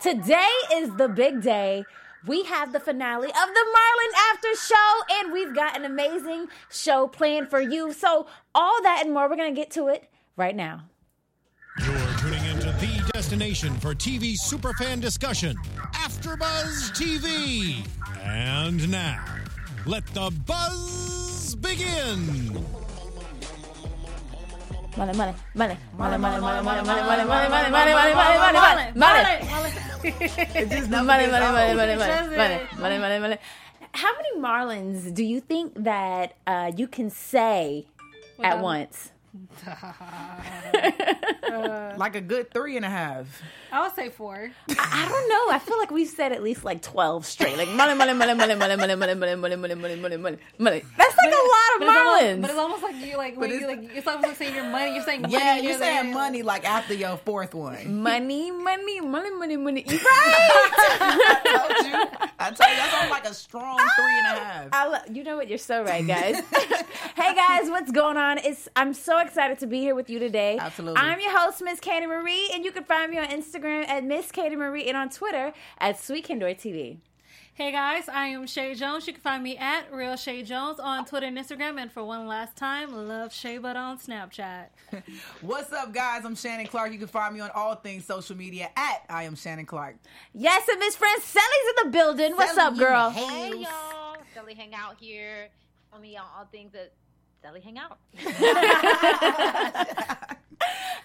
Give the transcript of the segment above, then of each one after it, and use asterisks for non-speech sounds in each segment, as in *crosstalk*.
Today is the big day. We have the finale of the Marlon After Show, and we've got an amazing show planned for you. So, all that and more, we're going to get to it right now. You're tuning into the destination for TV superfan discussion, AfterBuzz TV. And now, let the buzz begin. Money, money, money, money, money. It just never money, gets money, old. money, money, money, money, money, money, money. How many Marlons do you think that uh, you can say at once? Like a good three and a half. I would say four. I don't know. I feel like we've said at least like twelve straight. Like money, money, money, money, money, money, money, money, money, money, money, money, money, money. That's like a lot of But it's, almost, but it's almost like you like when you it's- like it's almost like saying your money. You're saying money. Yeah, and you're saying like- money like after your fourth one. Money, money, money, money, money. Right. I told you. I told you that's on like a strong three and a half. I lo- you know what? You're so right, guys. hey, guys, what's going on? It's I'm so excited to be here with you today. Absolutely. I'm your host, Miss Katie Marie, and you can find me on Instagram at Miss Katie Marie and on Twitter at Sweet Kendor TV. Hey guys, I am Shay Jones. You can find me at Real Shay Jones on Twitter and Instagram. And for one last time, love Shay Butt on Snapchat. *laughs* What's up, guys? I'm Shannon Clark. You can find me on all things social media at I am Shannon Clark. Yes, and Miss Francelli's in the building. What's Sally, up, girl? Hey y'all, Sally hang out here. Tell me on all things that Sally hang out. *laughs* *laughs*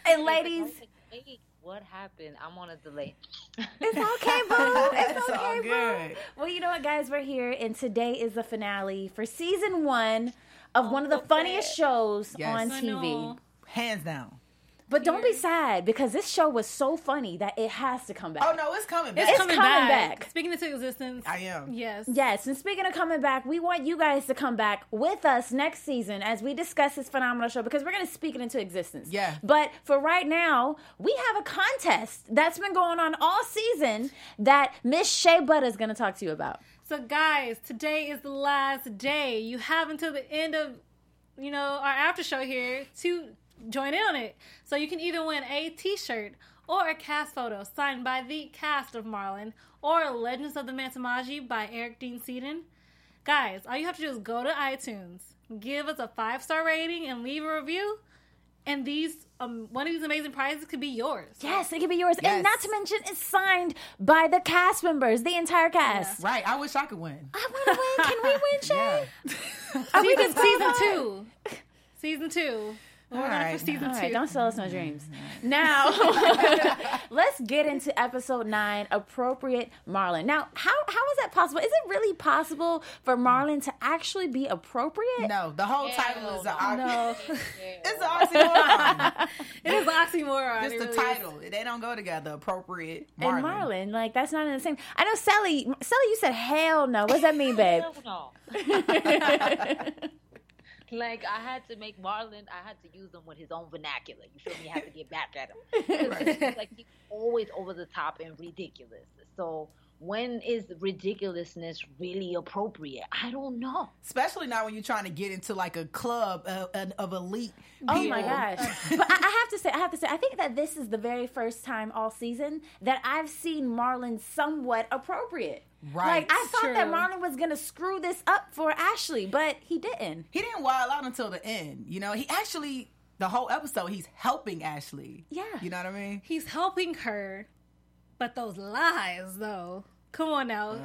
And ladies, Wait, what happened? I'm on a delay. it's okay, *laughs* boo. It's It's okay, boo. Well, you know what, guys? We're here, and today is the finale for season one of oh, one of the funniest shows Yes. on TV. Hands down. But don't be sad because this show was so funny that it has to come back. Oh no, it's coming back. It's, It's coming, coming back. back. Speaking into existence. I am. Yes. Yes, and speaking of coming back, we want you guys to come back with us next season as we discuss this phenomenal show because we're going to speak it into existence. Yeah. But for right now, we have a contest that's been going on all season that Miss Shea Butter is going to talk to you about. So guys, today is the last day. You have until the end of, you know, our after show here to join in on it. So you can either win a T-shirt or a cast photo signed by the cast of Marlon or Legends of the Mantamaji by Eric Dean Seaton. Guys, all you have to do is go to iTunes, give us a five star rating, and leave a review. And these, um, one of these amazing prizes could be yours. Yes, it could be yours. Yes. And not to mention, it's signed by the cast members, the entire cast. Right. I wish I could win. I want to win. Can we *laughs* win, Shay? Yeah. *laughs* Are we Season, just season two. Season two. We're going right. for season All two. right, don't sell us no dreams. *laughs* Now, *laughs* *laughs* let's get into episode nine, appropriate Marlon. Now, how how is that possible? Is it really possible for Marlon to actually be appropriate? No, the whole Hell title is no. an No, It's an oxymoron. it is an oxymoron. Just It the really is. title. They don't go together. Appropriate. Marlon. And Marlon, like that's not in the same. I know Sally. Sally, you said hell no. What does that mean, babe? Hell no. Like I had to make Marlon. I had to use him with his own vernacular. You feel me? I had to get back at him. *laughs* he's like he's always over the top and ridiculous. So when is ridiculousness really appropriate? I don't know. Especially now when you're trying to get into like a club uh, uh, of elite. Oh my gosh! *laughs* but I, I have to say, I have to say, I think that this is the very first time all season that I've seen Marlon somewhat appropriate. Right. Like I thought that Marlon was gonna screw this up for Ashley, but he didn't. He didn't wild out until the end. You know, he actually the whole episode he's helping Ashley. Yeah. You know what I mean? He's helping her, but those lies, though. Come on now.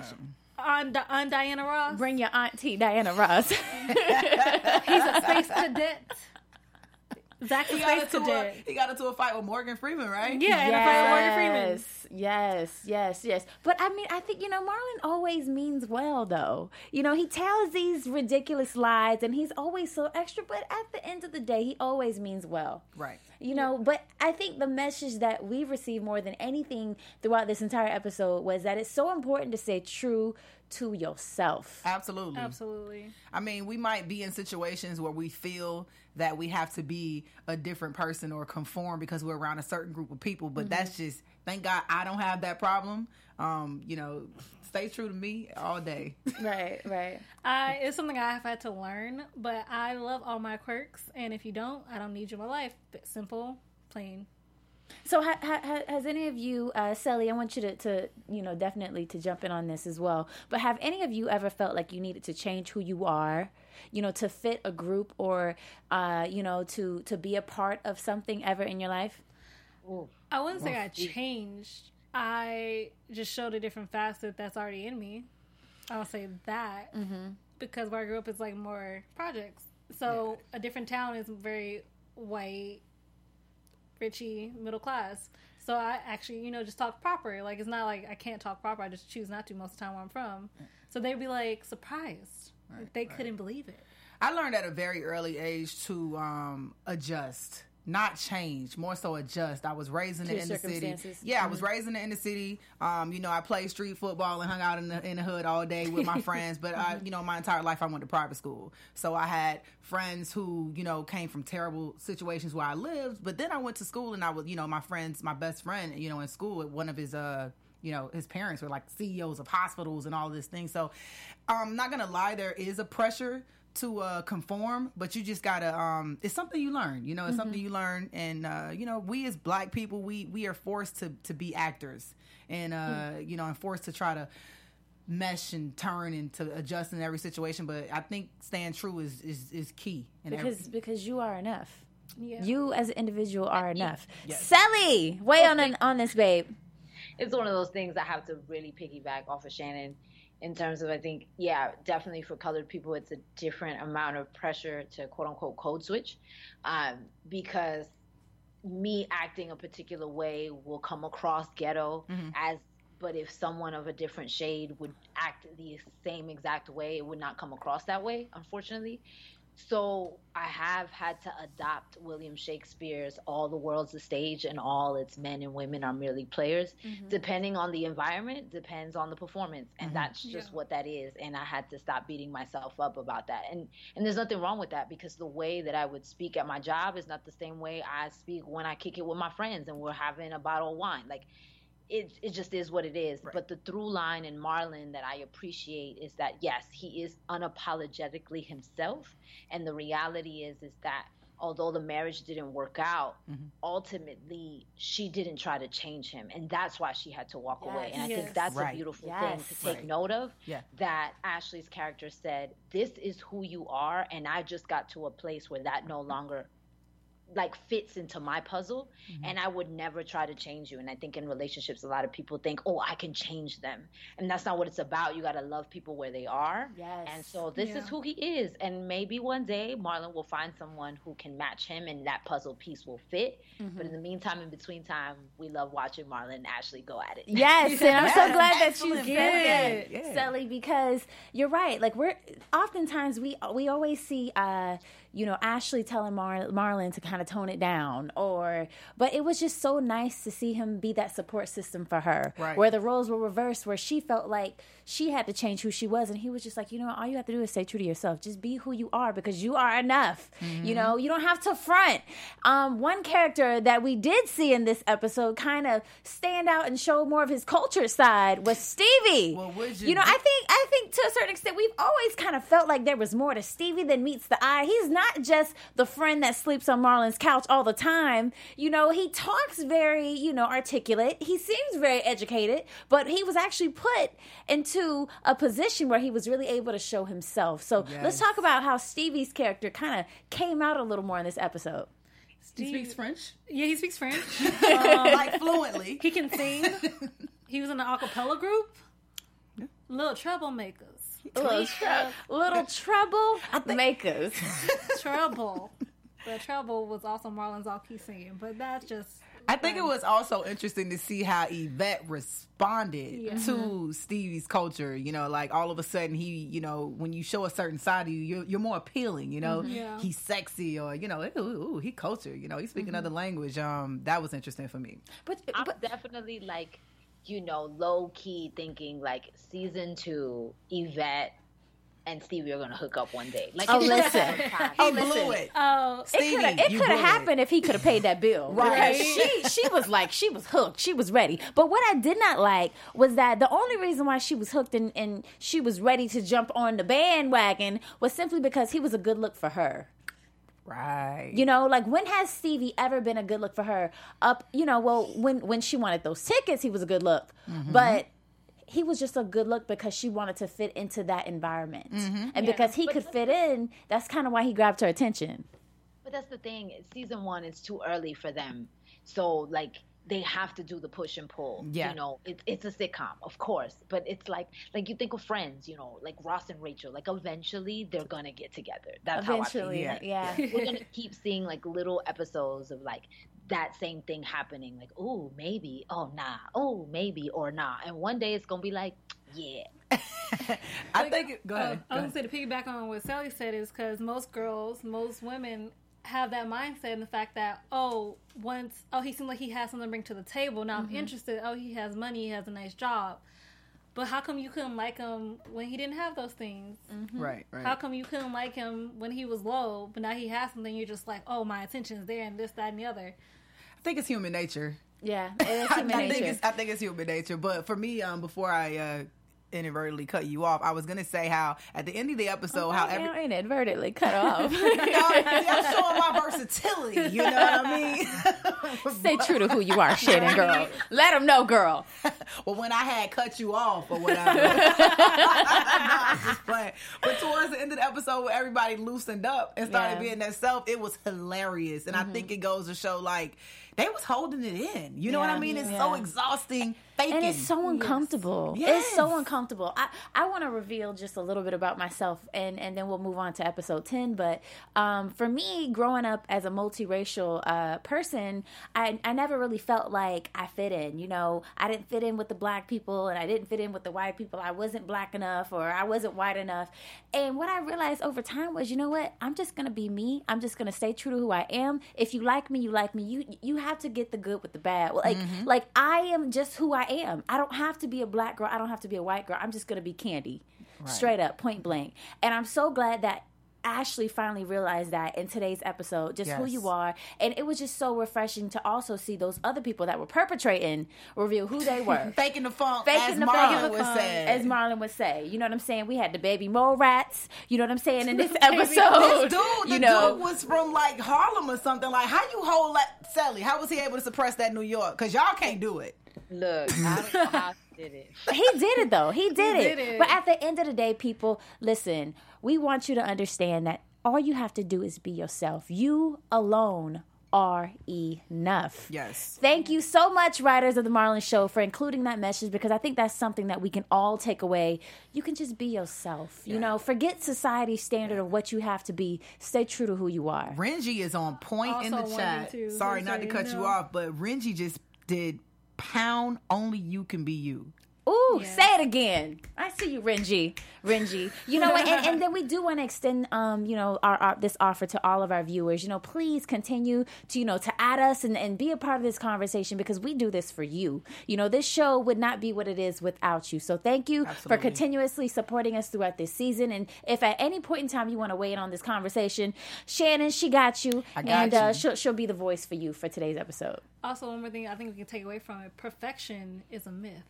On, on Diana Ross, Bring your auntie Diana Ross. *laughs* he's a space cadet. *laughs* Zach's a He got, space into a, he got into a fight with Morgan Freeman, right? Yeah, and a fight with Morgan Freeman. Yes, yes, yes, yes. But I mean, I think you know, Marlon always means well, though. You know, he tells these ridiculous lies, and he's always so extra. But at the end of the day, he always means well. Right. You know, but I think the message that we received more than anything throughout this entire episode was that it's so important to stay true to yourself. Absolutely. Absolutely. I mean, we might be in situations where we feel that we have to be a different person or conform because we're around a certain group of people, but mm-hmm. that's just thank God I don't have that problem. Um, you know, stay true to me all day. *laughs* Right, right. I, it's something I've had to learn, but I love all my quirks, and if you don't, I don't need you in my life. But simple, plain. So ha, ha, has any of you, uh, Sally? I want you to, to, you know, definitely to jump in on this as well. But have any of you ever felt like you needed to change who you are, you know, to fit a group or, uh, you know, to to be a part of something ever in your life? I wouldn't say I changed. I just showed a different facet that's already in me. I'll say that Mm-hmm. because where I grew up is like more projects. So a different town is very white, richy, middle class. So I actually, you know, just talk proper. Like it's not like I can't talk proper. I just choose not to most of the time where I'm from. So they'd be like surprised. Like, they couldn't believe it. I learned at a very early age to um, adjust, not change, more so adjust. I was raising it in the city. Mm-hmm. Yeah, I was raising it in the city. Um, you know, I played street football and hung out in the in the hood all day with my *laughs* friends. But I, Mm-hmm. you know, my entire life I went to private school, so I had friends who you know came from terrible situations where I lived. But then I went to school and I was, you know, my friends, my best friend, you know, in school, one of his uh you know his parents were like CEOs of hospitals and all this thing. So I'm not gonna lie, there is a pressure to uh, conform, but you just gotta. Um, it's something you learn. You know, it's something you learn, and uh, you know, we as Black people, we we are forced to to be actors, and uh, you know, and forced to try to mesh and turn and to adjust in every situation. But I think staying true is is, is key. In every- Because because you are enough. Yeah. You as an individual are enough. Yes. Sally, weigh on on this, babe. it's one of those things I have to really piggyback off of Shannon in terms of I think yeah definitely for colored people it's a different amount of pressure to quote unquote code switch um, because me acting a particular way will come across ghetto as but if someone of a different shade would act the same exact way it would not come across that way unfortunately so I have had to adopt William Shakespeare's All the World's a Stage and all its men and women are merely players. Mm-hmm. Depending on the environment, depends on the performance. And mm-hmm. that's just Yeah. what that is. And I had to stop beating myself up about that. And and there's nothing wrong with that because the way that I would speak at my job is not the same way I speak when I kick it with my friends and we're having a bottle of wine. Like it, it just is what it is. But the through line in Marlon that I appreciate is that yes, he is unapologetically himself, and the reality is is that although the marriage didn't work out, mm-hmm. ultimately she didn't try to change him, and that's why she had to walk away. And I Yes. think that's Right. a beautiful Yes. thing to take Right. note of. Yeah. That Ashley's character said, "This is who you are," and I just got to a place where that no longer like fits into my puzzle and I would never try to change you and I think in relationships a lot of people think oh I can change them and that's not what it's about you got to love people where they are Yes. and so this Yeah. is who he is and maybe one day Marlon will find someone who can match him and that puzzle piece will fit but in the meantime in between time we love watching Marlon and Ashley go at it Yes, and I'm so *laughs* glad that you excellent did feedback. that, Yeah. Sally, because you're right. Like we're oftentimes we we always see, uh, you know, Ashley telling Mar- Marlon to kind of tone it down, or but it was just so nice to see him be that support system for her, Right. where the roles were reversed, where she felt like she had to change who she was, and he was just like, you know, all you have to do is stay true to yourself. Just be who you are because you are enough. Mm-hmm. You know, you don't have to front. Um, one character that we did see in this episode kind of stand out and show more of his culture side was Stevie. Well, would you you know, do- I think I think to a certain extent we've always kind of felt like there was more to Stevie than meets the eye. He's not just the friend that sleeps on Marlon's couch all the time. You know, he talks very, you know, articulate. He seems very educated, but he was actually put into a position where he was really able to show himself. So let's talk about how Stevie's character kind of came out a little more in this episode. he speaks French Yeah, he speaks French. *laughs* Uh, like fluently. he can sing. *laughs* he was in an acapella group. Little troublemakers. Little, trou- little trouble *laughs* makers. *laughs* Trouble. *laughs* The trouble was also Marlon's all key singing, but that's just. I think it was also interesting to see how Yvette responded Yeah. to mm-hmm. Stevie's culture. You know, like all of a sudden he, you know, when you show a certain side of you, you're, you're more appealing. You know, mm-hmm. Yeah. he's sexy or you know, ooh, ooh, he culture. You know, he's speaking mm-hmm. another language. Um, that was interesting for me. But, I'm but definitely like, you know, low key thinking like season two, Yvette and Stevie are gonna hook up one day. Like, Oh, listen. a matter of time. He Oh, blew listen. it. Oh, Stevie, it could have blew it. happened if he could have paid that bill. Right. She she was like she was hooked. She was ready. But what I did not like was that the only reason why she was hooked and, and she was ready to jump on the bandwagon was simply because he was a good look for her. Right. You know, like when has Stevie ever been a good look for her? Up, you know, well, when when she wanted those tickets, he was a good look, Mm-hmm. but he was just a good look because she wanted to fit into that environment, Mm-hmm. and because he could fit in, that's kind of why he grabbed her attention. But that's the thing. Season one is too early for them. So like they have to do the push and pull. Yeah. You know, it's it's a sitcom, of course. But it's like like you think of friends, you know, like Ross and Rachel. Like eventually they're gonna get together. That's Eventually, how I yeah. feel. *laughs* We're gonna keep seeing like little episodes of like that same thing happening. Like, oh maybe, oh nah, oh maybe or nah. And one day it's gonna be like, yeah. *laughs* I think. It, go Uh, ahead. I Go was going to say to piggyback on what Sally said is because most girls, most women have that mindset and the fact that oh once oh he seemed like he has something to bring to the table now Mm-hmm. I'm interested oh he has money he has a nice job but how come you couldn't like him when he didn't have those things Right. Right. how come you couldn't like him when he was low but now he has something you're just like oh my attention is there and this that and the other I think it's human nature. Yeah, *laughs* it is I, human I think it's I think it's human nature. But for me, um, before I uh, inadvertently cut you off, I was gonna say how at the end of the episode, oh, how every I inadvertently cut off. *laughs* Y'all- *laughs* y'all showing my versatility. You know what I mean? *laughs* Stay true to who you are, Shannon girl. Let them know, girl. well, when I had cut you off or whatever. no, I'm just playing. But towards the end of the episode, where everybody loosened up and started Yeah. being themselves, it was hilarious. And I think it goes to show like they was holding it in. You know what I mean? It's so exhausting. Faking. and it's so uncomfortable. Yes. It's so uncomfortable. I, I want to reveal just a little bit about myself, and and then we'll move on to episode ten. But um, for me, growing up as a multiracial uh, person, I I never really felt like I fit in. You know, I didn't fit in with the black people, and I didn't fit in with the white people. I wasn't black enough, or I wasn't white enough. And what I realized over time was, you know what? I'm just gonna be me. I'm just gonna stay true to who I am. If you like me, you like me. You you have to get the good with the bad. Like mm-hmm. like I am just who I am. I don't have to be a black girl. I don't have to be a white girl. I'm just gonna be Candy, straight up, point blank. And I'm so glad that. Ashley finally realized that in today's episode, just who you are. And it was just so refreshing to also see those other people that were perpetrating reveal who they were. *laughs* faking the funk, Faking as the Marlon faking the would funk, say. as Marlon would say. You know what I'm saying? We had the baby mole rats. You know what I'm saying in *laughs* this episode. This episode. dude, *laughs* the you know, dude was from like Harlem or something. Like, how you hold that, Sally? How was he able to suppress that New York? Because y'all can't do it. Look, I don't know how he did it. he did it though. *laughs* He did, it. did it. But at the end of the day, people, listen. We want you to understand that all you have to do is be yourself. You alone are enough. Yes. Thank you so much, writers of the Marlon Show, for including that message because I think that's something that we can all take away. You can just be yourself. You know, forget society's standard of what you have to be. Stay true to who you are. Renji is on point in the chat. wanted to Sorry not to cut you no. off, but Renji just did pound only you can be you. Ooh, Yeah. say it again. I see you, Renji. Renji. You know, and, and then we do want to extend, um, you know, our, our this offer to all of our viewers. You know, please continue to, you know, to add us and, and be a part of this conversation because we do this for you. You know, this show would not be what it is without you. So thank you for continuously supporting us throughout this season. And if at any point in time you want to weigh in on this conversation, Shannon, she got you, I got and Uh, she'll she'll be the voice for you for today's episode. Also, one more thing I think we can take away from it: perfection is a myth.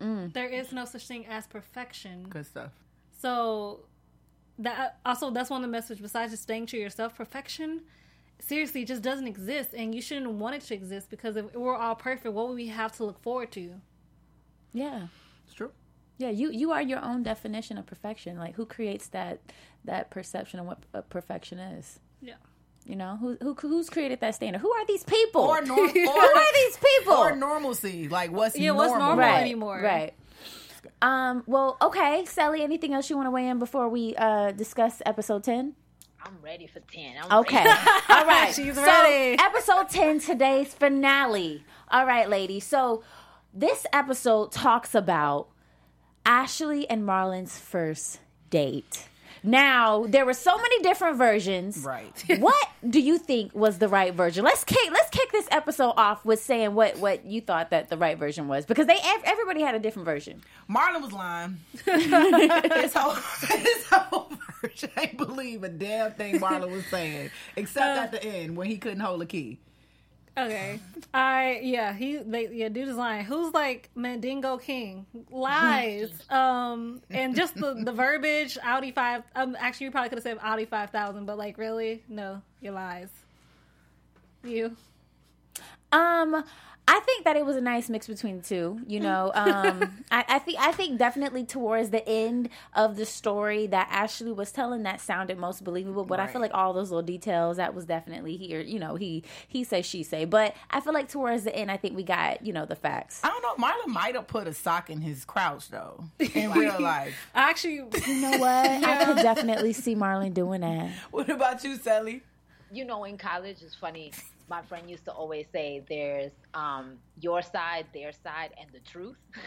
Mm. There is no such thing as perfection. Good stuff. So that also that's one of the messages. Besides just staying true to yourself, perfection seriously just doesn't exist, and you shouldn't want it to exist because if we're all perfect, what would we have to look forward to? Yeah. It's true. Yeah, you you are your own definition of perfection. Like who creates that that perception of what uh, perfection is? Yeah. You know, who who who's created that standard? Who are these people? Or, norm- *laughs* who are these people? or normalcy. Like, what's Yeah, what's normal? normal? right, anymore. Right. Um. Well, okay, Sally. Anything else you want to weigh in before we uh discuss episode ten? I'm ready for 10. I'm Okay. ready. *laughs* All right. She's so, ready. Episode 10, today's finale. All right, ladies. So, this episode talks about Ashley and Marlon's first date. Now, there were so many different versions. Right. *laughs* *laughs* what do you think was the right version? Let's kick let's kick this episode off with saying what what you thought that the right version was because they everybody had a different version. Marlon was lying. *laughs* his whole his whole version. I believe a damn thing Marlon was saying, except Uh, at the end when he couldn't hold a key. Okay. I yeah, he they yeah, dude is lying. Who's like Mandingo King? Lies. *laughs* um and just the, the verbiage, Audi five um actually you probably could have said Audi five thousand, but like really? No. your lies. You. Um, I think that it was a nice mix between the two. You know, um, *laughs* I, I think I think definitely towards the end of the story that Ashley was telling that sounded most believable. But I feel like all those little details that was definitely here. You know, he he say she say. But I feel like towards the end, I think we got you know the facts. I don't know. Marlon might have put a sock in his crouch though *laughs* in real life. I actually. You know *laughs* what? I could definitely see Marlon doing that. What about you, Sally? you know, in college, it's funny. My friend used to always say, "There's um, your side, their side, and the truth." *laughs*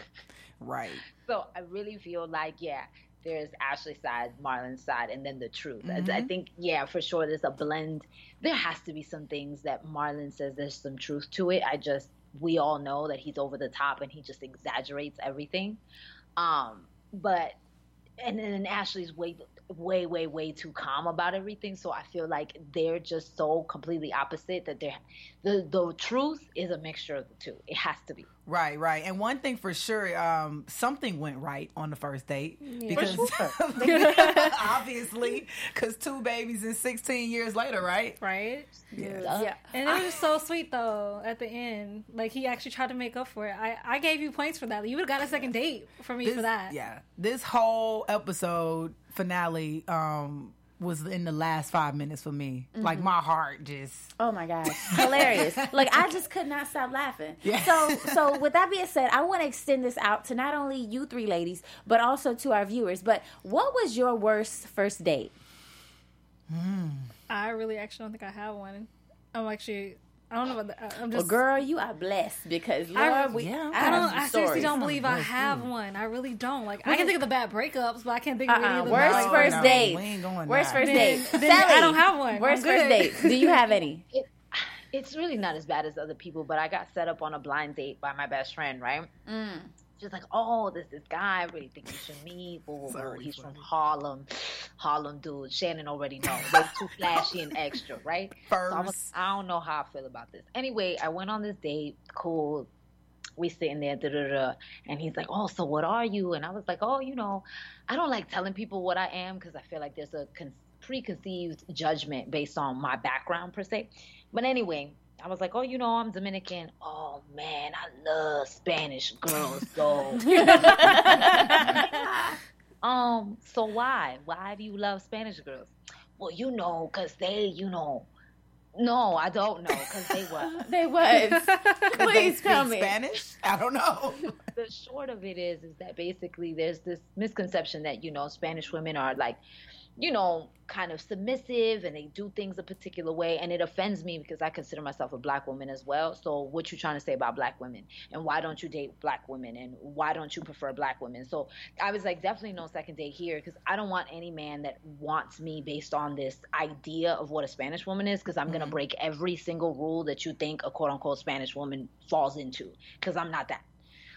Right. so I really feel like, yeah, there's Ashley's side, Marlon's side, and then the truth. I- I think, yeah, for sure, there's a blend. There has to be some things that Marlon says there's some truth to it. I just, we all know that he's over the top and he just exaggerates everything. Um, but and then Ashley's way, way, way, way too calm about everything. So I feel like they're just so completely opposite that they're the the truth is a mixture of the two. It has to be. Right, right. And one thing for sure, um, something went right on the first date because *laughs* obviously, *laughs* because two babies and sixteen years later, right? Right? Yeah. And it was so *laughs* sweet though at the end. Like he actually tried to make up for it. I, I gave you points for that. You would have got a second date for me This- for that. Yeah, this whole episode finale um, was in the last five minutes for me. Like my heart just. Oh my gosh, hilarious! *laughs* like I just could not stop laughing. Yeah. So, so with that being said, I want to extend this out to not only you three ladies, but also to our viewers. But what was your worst first date? I really actually don't think I have one. I'm actually I don't know about that. I'm Well, just girl, you are blessed because Lord, I- we, yeah. I, I don't. some I seriously don't believe I have too. one. I really don't. Like I can think of the bad breakups, but I can't think of any Uh-uh. of the Worst No, first no, date. we ain't going Worst there. first Then- date. then I don't have one. Worst first date. Do you have any? *laughs* It, it's really not as bad as other people, but I got set up on a blind date by my best friend, right? Mm. She's like, "Oh, this this guy. I really think you should meet. Whoa, whoa, whoa. He's from Harlem, Harlem dude. Shannon already knows. Way too flashy and extra, right? So I, was, First. I don't know how I feel about this. Anyway, I went on this date. Cool. We sitting there, da, da, da, and he's like, "Oh, so what are you?" And I was like, "Oh, you know, I don't like telling people what I am because I feel like there's a con- preconceived judgment based on my background per se." But anyway, I was like, "Oh, you know, I'm Dominican. Oh man, I love Spanish girls. So, *laughs* um, so why? Why do you love Spanish girls? Well, you know, cause they, you know." No, I don't know because they were *laughs* They was. *laughs* They Please speak tell me. Spanish? I don't know. the short of it is is that basically there's this misconception that you know Spanish women are like you know kind of submissive and they do things a particular way. And it offends me because I consider myself a black woman as well. So what you trying to say about black women? And why don't you date black women? And why don't you prefer black women? So I was like definitely no second date here because I don't want any man that wants me based on this idea of what a Spanish woman is because I'm gonna break every single rule that you think a quote unquote Spanish woman falls into because I'm not that.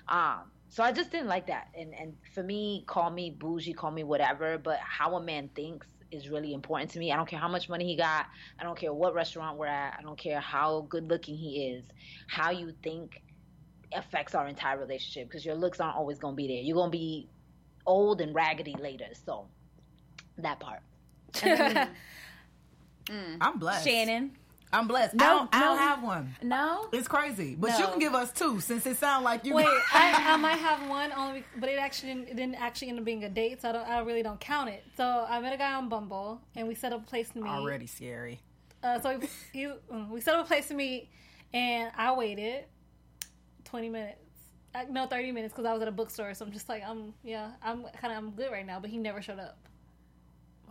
Um, so I just didn't like that. And and for me, call me bougie, call me whatever, but how a man thinks is really important to me. I don't care how much money he got. I don't care what restaurant we're at. I don't care how good looking he is. How you think affects our entire relationship because your looks aren't always going to be there. You're going to be old and raggedy later. So that part. *laughs* Mm. I'm blessed. Shannon. I'm blessed. No, I, don't, I don't have one. No. It's crazy, but you can give us two since it sounds like you. Wait, *laughs* I, I might have one only, but it actually didn't, it didn't actually end up being a date, so I don't, I really don't count it. So I met a guy on Bumble, and we set up a place to meet. already scary. Uh, so he, um, *laughs* we set up a place to meet, and I waited twenty minutes, uh, no thirty minutes, because I was at a bookstore. So I'm just like, I'm yeah, I'm kind of I'm good right now, but he never showed up.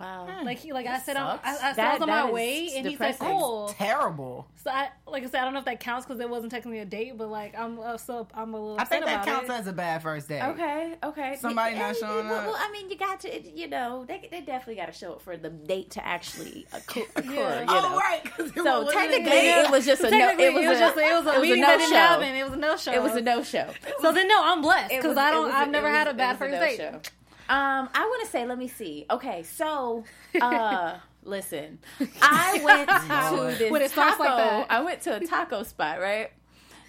Wow. Like he, like I That said, I'm, I, I, sucks. I That- was on my way, and he said, depressing. "Cool." Terrible. So I, like I said, I don't know if that counts because it wasn't technically a date, but like I'm uh, so I'm a little. I think upset that counts it. as a bad first date. Okay, okay. Somebody Yeah, not yeah, showing well, up. Well, I mean, you got to, you know, they, they definitely got to show up for the date to actually *laughs* occur. occur Yeah. you Oh know. right. 'cause it So wasn't technically, date. it was just a no. Technically, It was, a, just it was a it was a no show. happen. It was a no show. It was a no show. So then, no, I'm blessed because I don't. I've never had a bad first no date. Show. Um, I want to say, let me see. Okay, so *laughs* uh, listen, *laughs* I went to this When it starts taco. like that. I went to a taco spot, right,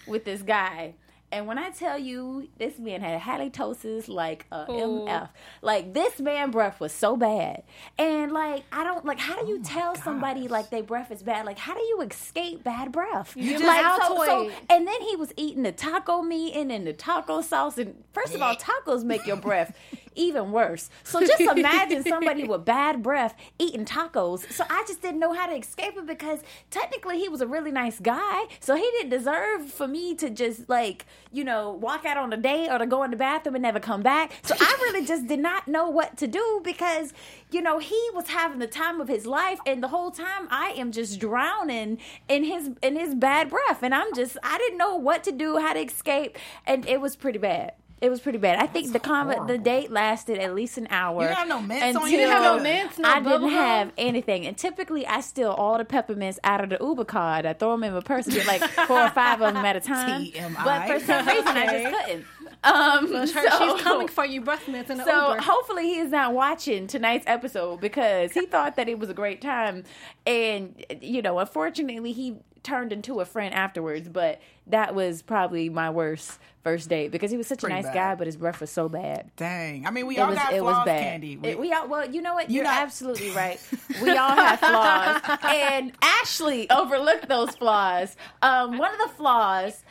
with this guy. And when I tell you, this man had halitosis like a Ooh. MF. Like this man breath was so bad, and like I don't like. How do you tell somebody like their breath is bad? Like how do you escape bad breath? You just like so, so, and then he was eating the taco meat and then the taco sauce. And first of all, *laughs* tacos make your breath even worse. So just *laughs* imagine somebody with bad breath eating tacos. So I just didn't know how to escape it because technically he was a really nice guy. So he didn't deserve for me to just like, you know, walk out on a date or to go in the bathroom and never come back. So I really just did not know what to do because, you know, he was having the time of his life and the whole time I am just drowning in his in his bad breath. And I'm just I didn't know what to do, how to escape, and it was pretty bad. It was pretty bad. I think the convo, the date lasted at least an hour. You didn't have no mints on you? You didn't have no mints, no I didn't have anything. And typically, I steal all the peppermints out of the Uber card. I throw them in my purse get like four or five of them at a time. *laughs* TMI. But for some reason, I just *laughs* couldn't. *laughs* Um, Her- so- she's coming for you, breath mints in the so Uber. hopefully he is not watching tonight's episode because he thought that it was a great time, and you know, unfortunately, he turned into a friend afterwards. But that was probably my worst first date because he was such Pretty a nice bad. guy, but his breath was so bad. Dang. I mean, we It all was got it was flaws, bad. Candy. It- we all well, you know what? You You're know- absolutely right. We all have flaws, *laughs* and Ashley overlooked those flaws. Um, one of the flaws.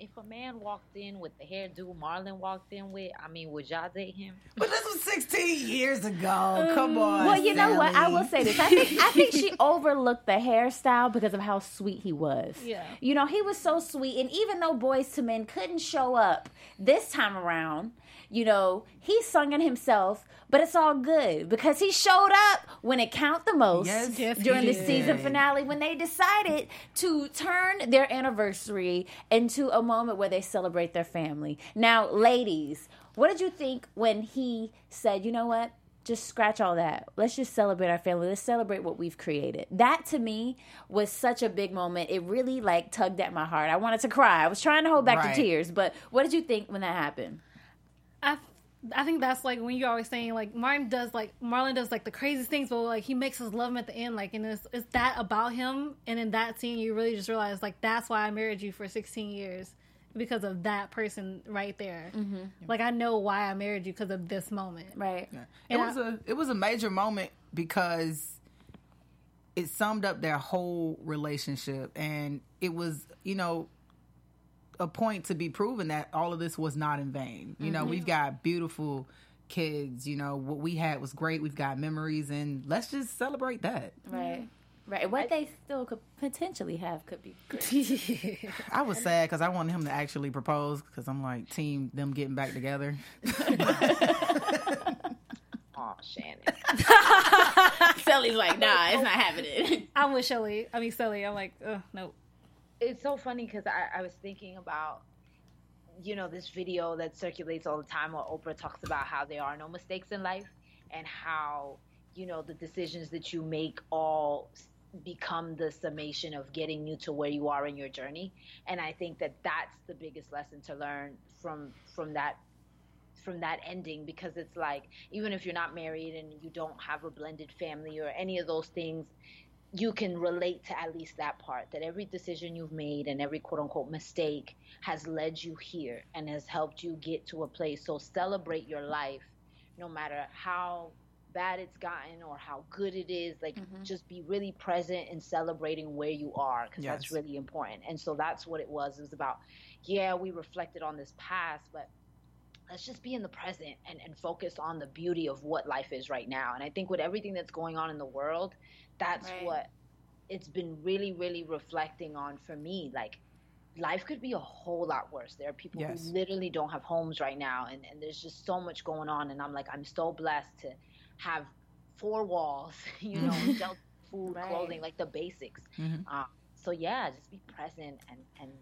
And if a man walked in with the hairdo Marlon walked in with, I mean, would y'all date him? but this was 16 years ago. Um, Come on. Well, you know what? I will say this. I think I *laughs* think she overlooked the hairstyle because of how sweet he was. Yeah. You know, he was so sweet, and even though Boyz II Men couldn't show up this time around, you know, he sung it himself. But it's all good because he showed up when it count the most Yes, Yes, during the did. season finale when they decided to turn their anniversary into a moment where they celebrate their family. Now, ladies, what did you think when he said, "You know what? Just scratch all that. Let's just celebrate our family. Let's celebrate what we've created." That to me was such a big moment. It really like tugged at my heart. I wanted to cry. I was trying to hold back Right. the tears, but what did you think when that happened? I I think that's like when you're always saying like Martin does like Marlon does like the craziest things, but like he makes us love him at the end. Like and it's, it's that about him. And in that scene, you really just realize like that's why I married you for 16 years because of that person right there. Mm-hmm. Like I know why I married you because of this moment. Right. It And was a it was a major moment because it summed up their whole relationship and it was, you know, a point to be proven that all of this was not in vain. You know, we've mm-hmm. got beautiful kids, you know, what we had was great. We've got memories and let's just celebrate that. Right. Right. What they still could potentially have could be great. *laughs* *laughs* I was sad because I wanted him to actually propose because I'm like team them getting back together. *laughs* Oh, Shannon. Sally's like, nah, it's oh. not happening. I'm with Shelly. I mean Shelly. I'm like, oh no. it's so funny because I, I was thinking about you know this video that circulates all the time where oprah talks about how there are no mistakes in life and how you know the decisions that you make all s- become the summation of getting you to where you are in your journey and i think that that's the biggest lesson to learn from from that from that ending because it's like even if you're not married and you don't have a blended family or any of those things you can relate to at least that part that every decision you've made and every quote unquote mistake has led you here and has helped you get to a place. So celebrate your life no matter how bad it's gotten or how good it is. Like mm-hmm. just be really present in celebrating where you are because that's really important. And so that's what it was. It was about, yeah, we reflected on this past, but let's just be in the present and, and focus on the beauty of what life is right now. And I think with everything that's going on in the world, that's Right. what it's been really, really reflecting on for me. Like, life could be a whole lot worse. There are people Yes. who literally don't have homes right now, and, and there's just so much going on. And I'm like, I'm so blessed to have four walls, *laughs* you know, shelter, food, Right. clothing, like the basics. Mhm. Um, so yeah, just be present and and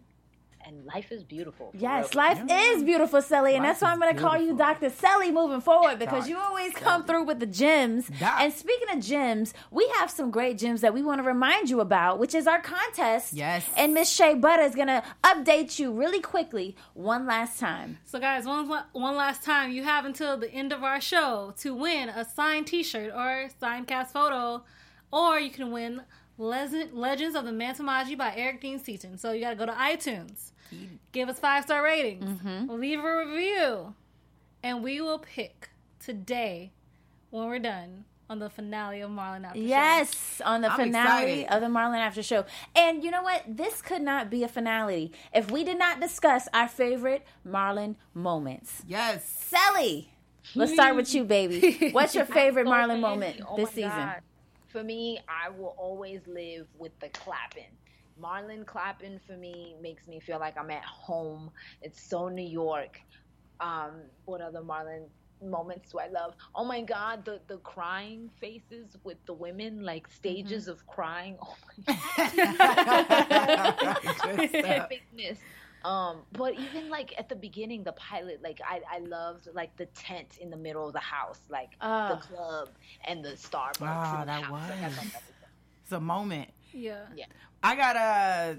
and life is beautiful. Yes, real. life is beautiful, Sally, and Life that's why I'm going to call you. Dr. Sally moving forward because Doc you always come through with the gems. Doc. And speaking of gems, we have some great gems that we want to remind you about, which is our contest. Yes. And Miss Shea Butter is going to update you really quickly one last time. So, guys, one one last time, you have until the end of our show to win a signed T-shirt or signed cast photo, or you can win Legend, Legends of the Mantamaji by Eric Dean Seaton. So you got to go to iTunes, give us five star ratings, mm-hmm. leave a review, and we will pick today when we're done on the finale of Marlon After Show. Yes, on the I'm finale excited. of the Marlon After Show. And you know what? This could not be a finale if we did not discuss our favorite Marlon moments. Yes. Sally, let's start with you, baby. *laughs* What's your favorite So Marlon many. moment Oh this my season? God. For me, I will always live with the clapping. Marlon clapping for me makes me feel like I'm at home. It's so New York. Um, what other Marlon moments do I love? Oh my God, the the crying faces with the women, like stages Mm-hmm. of crying. Oh my Good stuff. epicness. Um, but even like at the beginning, the pilot, like I, I loved like the tent in the middle of the house, like Oh. the club and the Starbucks. Ah, the that house. Like, was. thought It's a moment. Yeah. yeah. I got uh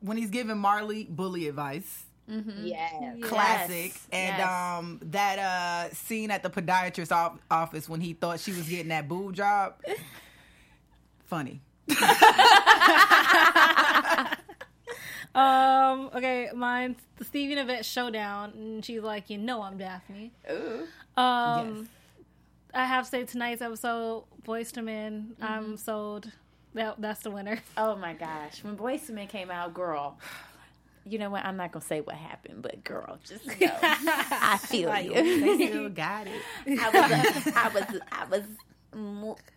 when he's giving Marley bully advice. Yes. Classic. Yes, And yes. um that uh scene at the podiatrist's off- office when he thought she was getting that boob job. *laughs* Funny. *laughs* Um. Okay. Mine's the Stevie and Yvette showdown, and she's like, "You know, I'm Daphne." Ooh. Um. Yes. I have to say tonight's episode, Boyz II Men. I'm sold. That that's the winner. *laughs* Oh my gosh. When Boyz II Men came out, girl. You know what? I'm not gonna say what happened, but girl, just *laughs* know I feel you. They still *laughs* got it. I was, I was, I was.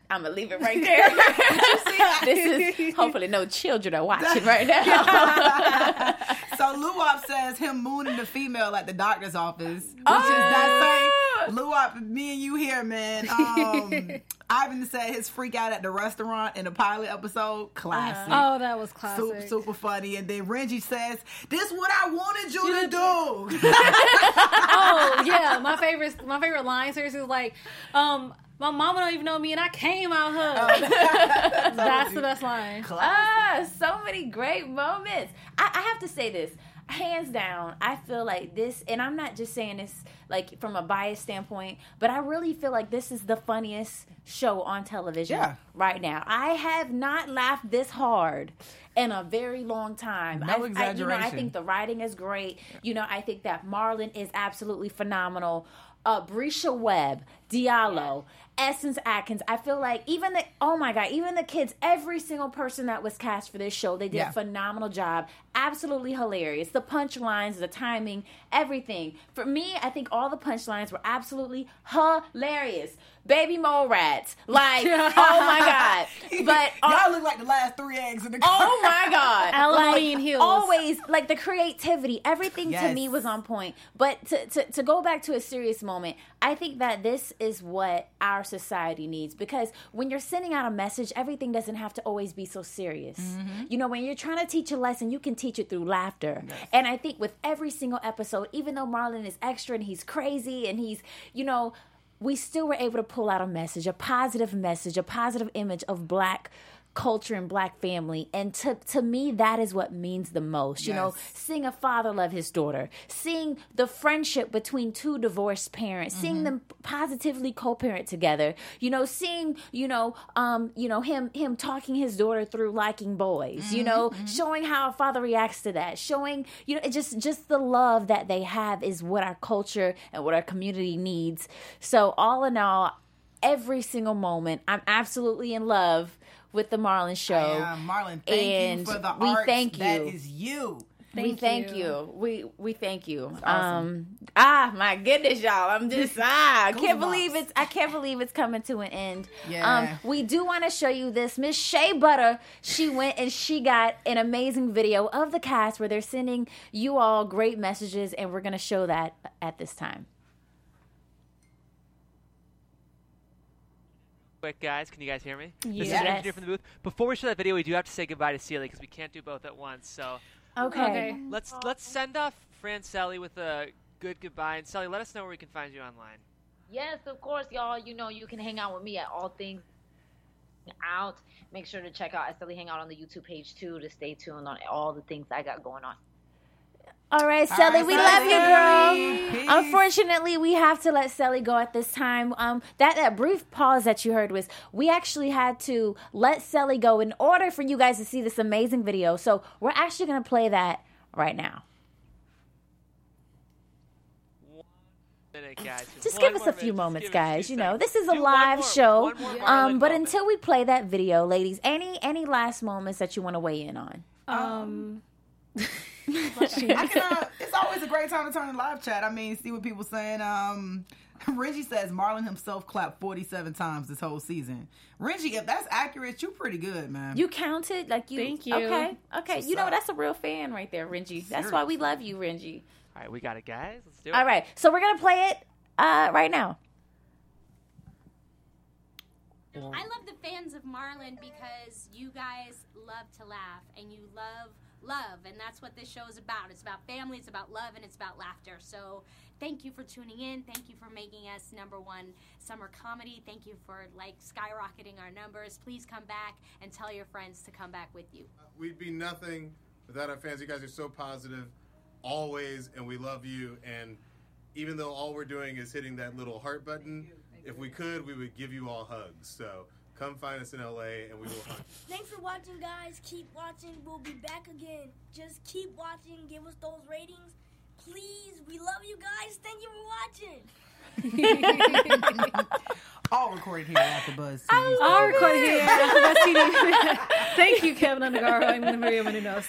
I'm gonna leave it right there. *laughs* this is *laughs* hopefully no children are watching right *laughs* now. So Luwop says him mooning the female at the doctor's office, which Oh! is that same Luwop. Me and you here, man. Um, Ivan said his freak out at the restaurant in the pilot episode, classic. Oh, that was Super, classic. super funny. And then Renji says, This what I wanted you to do. oh yeah, my favorite my favorite line seriously is like, um, my mama don't even know me and I came out her. *laughs* That's the best line. ah, so many great moments. I, I have to say this. Hands down, I feel like this, and I'm not just saying this like from a biased standpoint, but I really feel like this is the funniest show on television Yeah. right now. I have not laughed this hard in a very long time. No I, I, you know, I think the writing is great. You know, I think that Marlon is absolutely phenomenal. Uh, Brisha Webb, Diallo, Essence Atkins. I feel like even the oh my god, even the kids, every single person that was cast for this show, they did Yeah. a phenomenal job. Absolutely hilarious. The punchlines, the timing, everything. For me, I think all the punchlines were absolutely hilarious. Baby mole rats, like *laughs* oh my god. But *laughs* Y'all look like the last three eggs in the Oh my god! Halloween *laughs* like, heels. Always like the creativity, everything to me was on point. But to, to to go back to a serious moment, I think that this is what our society needs because when you're sending out a message, everything doesn't have to always be so serious. Mm-hmm. You know, when you're trying to teach a lesson, you can teach it through laughter. And I think with every single episode, even though Marlon is extra and he's crazy and he's, you know, we still were able to pull out a message, a positive message, a positive image of black culture and black family. And to to me, that is what means the most. You know, seeing a father love his daughter, seeing the friendship between two divorced parents, seeing mm-hmm. them positively co-parent together. You know, seeing you know, um, you know him him talking his daughter through liking boys. You know, mm-hmm. Mm-hmm. showing how a father reacts to that. Showing you know, it just just the love that they have is what our culture and what our community needs. So all in all, every single moment, I'm absolutely in love with the Marlon show. Yeah, Marlon, thank And you for the we art thank you. is you. we Thank thank you. you. We we thank you. awesome. Um ah my goodness y'all. I'm just *laughs* ah I can't Goosebumps. believe it's I can't believe it's coming to an end. Yeah. Um we do want to show you this Miss Shea Butter. She went and she got an amazing video of the cast where they're sending you all great messages and we're going to show that at this time. Quick, guys. Can you guys hear me? Yes. This is Yes. Engineer from the booth. Before we show that video, we do have to say goodbye to Celia because we can't do both at once. So Okay. Okay. let's let's send off Fran Sally with a good goodbye. And Sally, let us know where we can find you online. Yes, of course, y'all. You know, you can hang out with me at All Things Out. Make sure to check out Estelle Hangout on the YouTube page too to stay tuned on all the things I got going on. All right, Sally, right, we Sally. love you, girl. Peace. Unfortunately, we have to let Sally go at this time. Um, that that brief pause that you heard was we actually had to let Sally go in order for you guys to see this amazing video. So we're actually gonna play that right now. Just one give us a few minute. moments, guys. You know, this is a Do live more, show. Um, but moment. until we play that video, ladies, any any last moments that you want to weigh in on? Um. um *laughs* can, uh, it's always a great time to turn in live chat. I mean, see what people saying. Um, *laughs* Reggie says Marlon himself clapped 47 times this whole season. Reggie, if that's accurate, you're pretty good, man. You counted like you. Thank you. Okay, okay. What's You know up? that's a real fan right there, Renji. That's why we love you, Renji. All right, we got it, guys. Let's do it. All right, so we're gonna play it uh, right now. I love the fans of Marlon because you guys love to laugh and you love love, and that's what this show is about. It's about family, it's about love, and it's about laughter. So, thank you for tuning in. Thank you for making us number one summer comedy. Thank you for like skyrocketing our numbers. Please come back and tell your friends to come back with you. We'd be nothing without our fans. You guys are so positive, always, and we love you. And even though all we're doing is hitting that little heart button, if we could, we would give you all hugs. So come find us in LA, and we will hug. Thanks for watching, guys. Keep watching. We'll be back again. Just keep watching. Give us those ratings. Please, we love you guys. Thank you for watching. *laughs* All recorded here at the Buzz. I TV. I'll record here. Let's *laughs* see. *laughs* Thank you, Kevin Undergaro and Maria Menounos.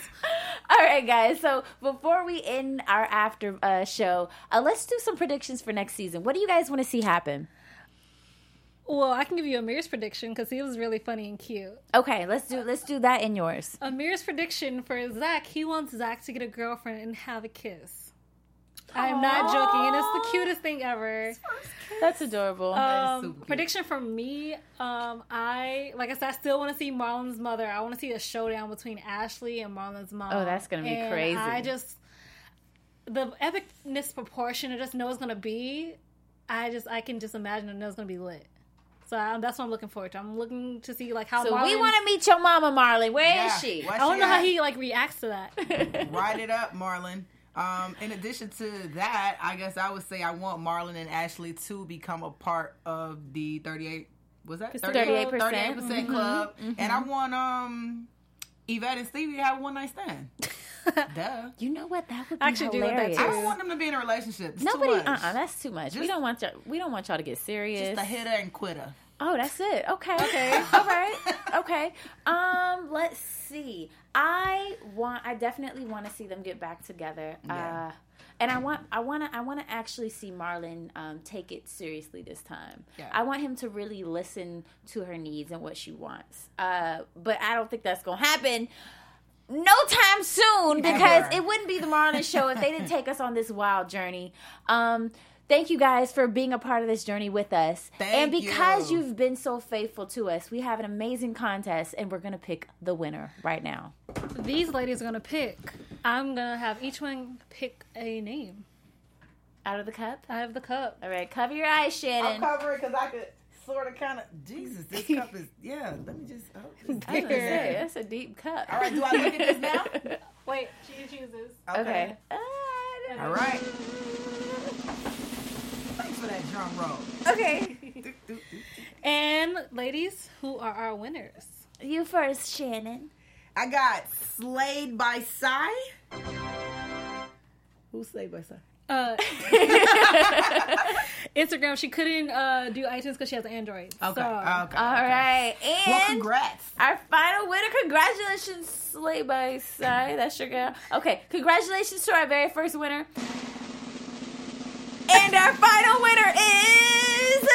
All right, guys. So before we end our after uh, show, uh, let's do some predictions for next season. What do you guys want to see happen? Well, I can give you Amir's prediction because he was really funny and cute. Okay, let's do let's do that in yours. Amir's prediction for Zach, he wants Zach to get a girlfriend and have a kiss. I'm not joking, and it's the cutest thing ever. That's adorable. Um, super cute. prediction from me, um, I like I said, I still want to see Marlon's mother. I want to see a showdown between Ashley and Marlon's mom. Oh, that's gonna be And crazy. I just the epicness proportion I just know it's gonna be. I just I can just imagine I know it's gonna be lit. So um, that's what I'm looking forward to. I'm looking to see like how so Marlon. we want to meet your mama, Marlon. Where is Yeah. she? Where I don't she know how he like reacts to that. *laughs* Write it up, Marlon. Um, in addition to that, I guess I would say I want Marlon and Ashley to become a part of the 38. Was that 38%. 38% Mhm, club? And I want um Yvette and Stevie to have a one night stand. *laughs* Duh. You know what? That would be I Actually do that hilarious. I too. don't want them to be in a relationship. It's Nobody, too Uh. uh that's too much. we don't want y'all. We don't want y'all to get serious. Just a hitter and quitter. Oh, that's it. Okay. Okay. *laughs* All right. Okay. Um, let's see. I want I definitely want to see them get back together. Yeah. Uh and I want I want to I want to actually see Marlon um, take it seriously this time. Yeah. I want him to really listen to her needs and what she wants. Uh, but I don't think that's gonna happen no time soon because Ever. it wouldn't be the Marlon show if they didn't take us on this wild journey. Um, thank you guys for being a part of this journey with us. Thank and because you. you've been so faithful to us, we have an amazing contest and we're going to pick the winner right now. These ladies are gonna pick. I'm gonna have each one pick a name Out of the cup? out of the cup. All right, cover your eyes, Shannon. I'll Shannon. cover it because I could sort of kind of. Jesus, this cup is. Yeah, let me just. Oh, I was gonna say, that's a deep cup. All right, do I look at this now? *laughs* Wait, she chooses. Okay. All right. Thanks for that drum roll. Okay. *laughs* And ladies, who are our winners? You first, Shannon. I got Slayed by Psy. Who's Slayed by Psy? Uh, *laughs* *laughs* Instagram. She couldn't uh, do iTunes because she has Android. Okay. So, okay. All right. Well, And congrats. Our final winner, congratulations, Slay by Sai. That's your girl. Okay, congratulations to our very first winner. And our final winner is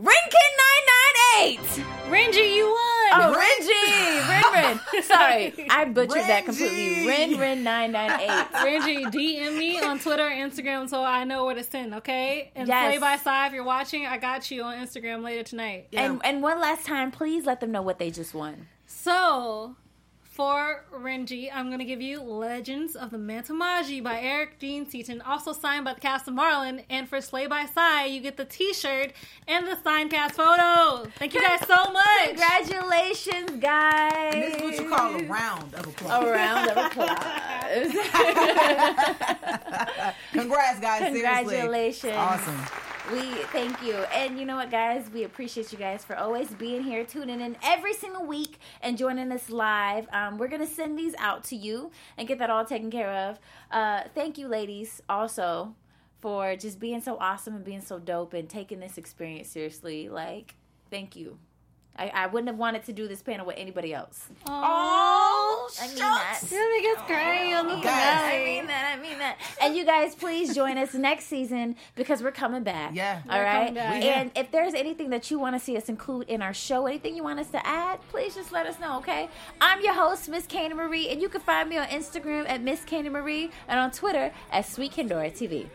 Rinkin998. Renji, you won. Oh, Renji. *laughs* Rin Rin. Sorry, I butchered that completely. Renji. Rin Rin998. Renji, DM me on Twitter, Instagram, so I know where to send. Okay. And Yes. Play by Side, if you're watching, I got you on Instagram later tonight. And, and one last time, please let them know what they just won. So, for Renji, I'm going to give you Legends of the Mantamaji by Eric Dean Seaton, also signed by the cast of Marlon. And for Slay by Side, you get the t shirt and the signed cast photo. Thank you guys so much. Congratulations, guys. And this is what you call a round of applause. A round of applause. *laughs* Congrats, guys. Seriously. Congratulations. Awesome. We thank you. And you know what, guys? We appreciate you guys for always being here, tuning in every single week and joining us live. Um, we're going to send these out to you and get that all taken care of. Uh, thank you, ladies, also for just being so awesome and being so dope and taking this experience seriously. Like, thank you. I, I wouldn't have wanted to do this panel with anybody else. Oh, I mean that. You make us cry on the I mean that. I mean that. And you guys, please join us next season because we're coming back. Yeah. All We're right. coming back. And if there's anything that you want to see us include in our show, anything you want us to add, please just let us know. Okay. I'm your host, Miss Candy Marie, and you can find me on Instagram at Miss Candy Marie and on Twitter at Sweet Kendora TV.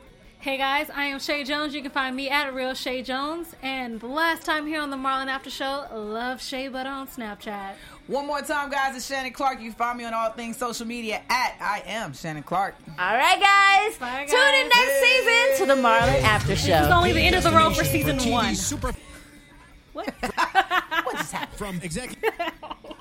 Hey guys, I am Shay Jones. You can find me at Real Shay Jones. And the last time here on the Marlon After Show, love Shay Butter on Snapchat. One more time, guys. It's Shannon Clark. You can find me on all things social media at I am Shannon Clark. All right, guys. Bye, Tune in guys. next season to the Marlon After Show. It's Show. only the end of the road for season one. Super What? *laughs* What just happened? from executive *laughs*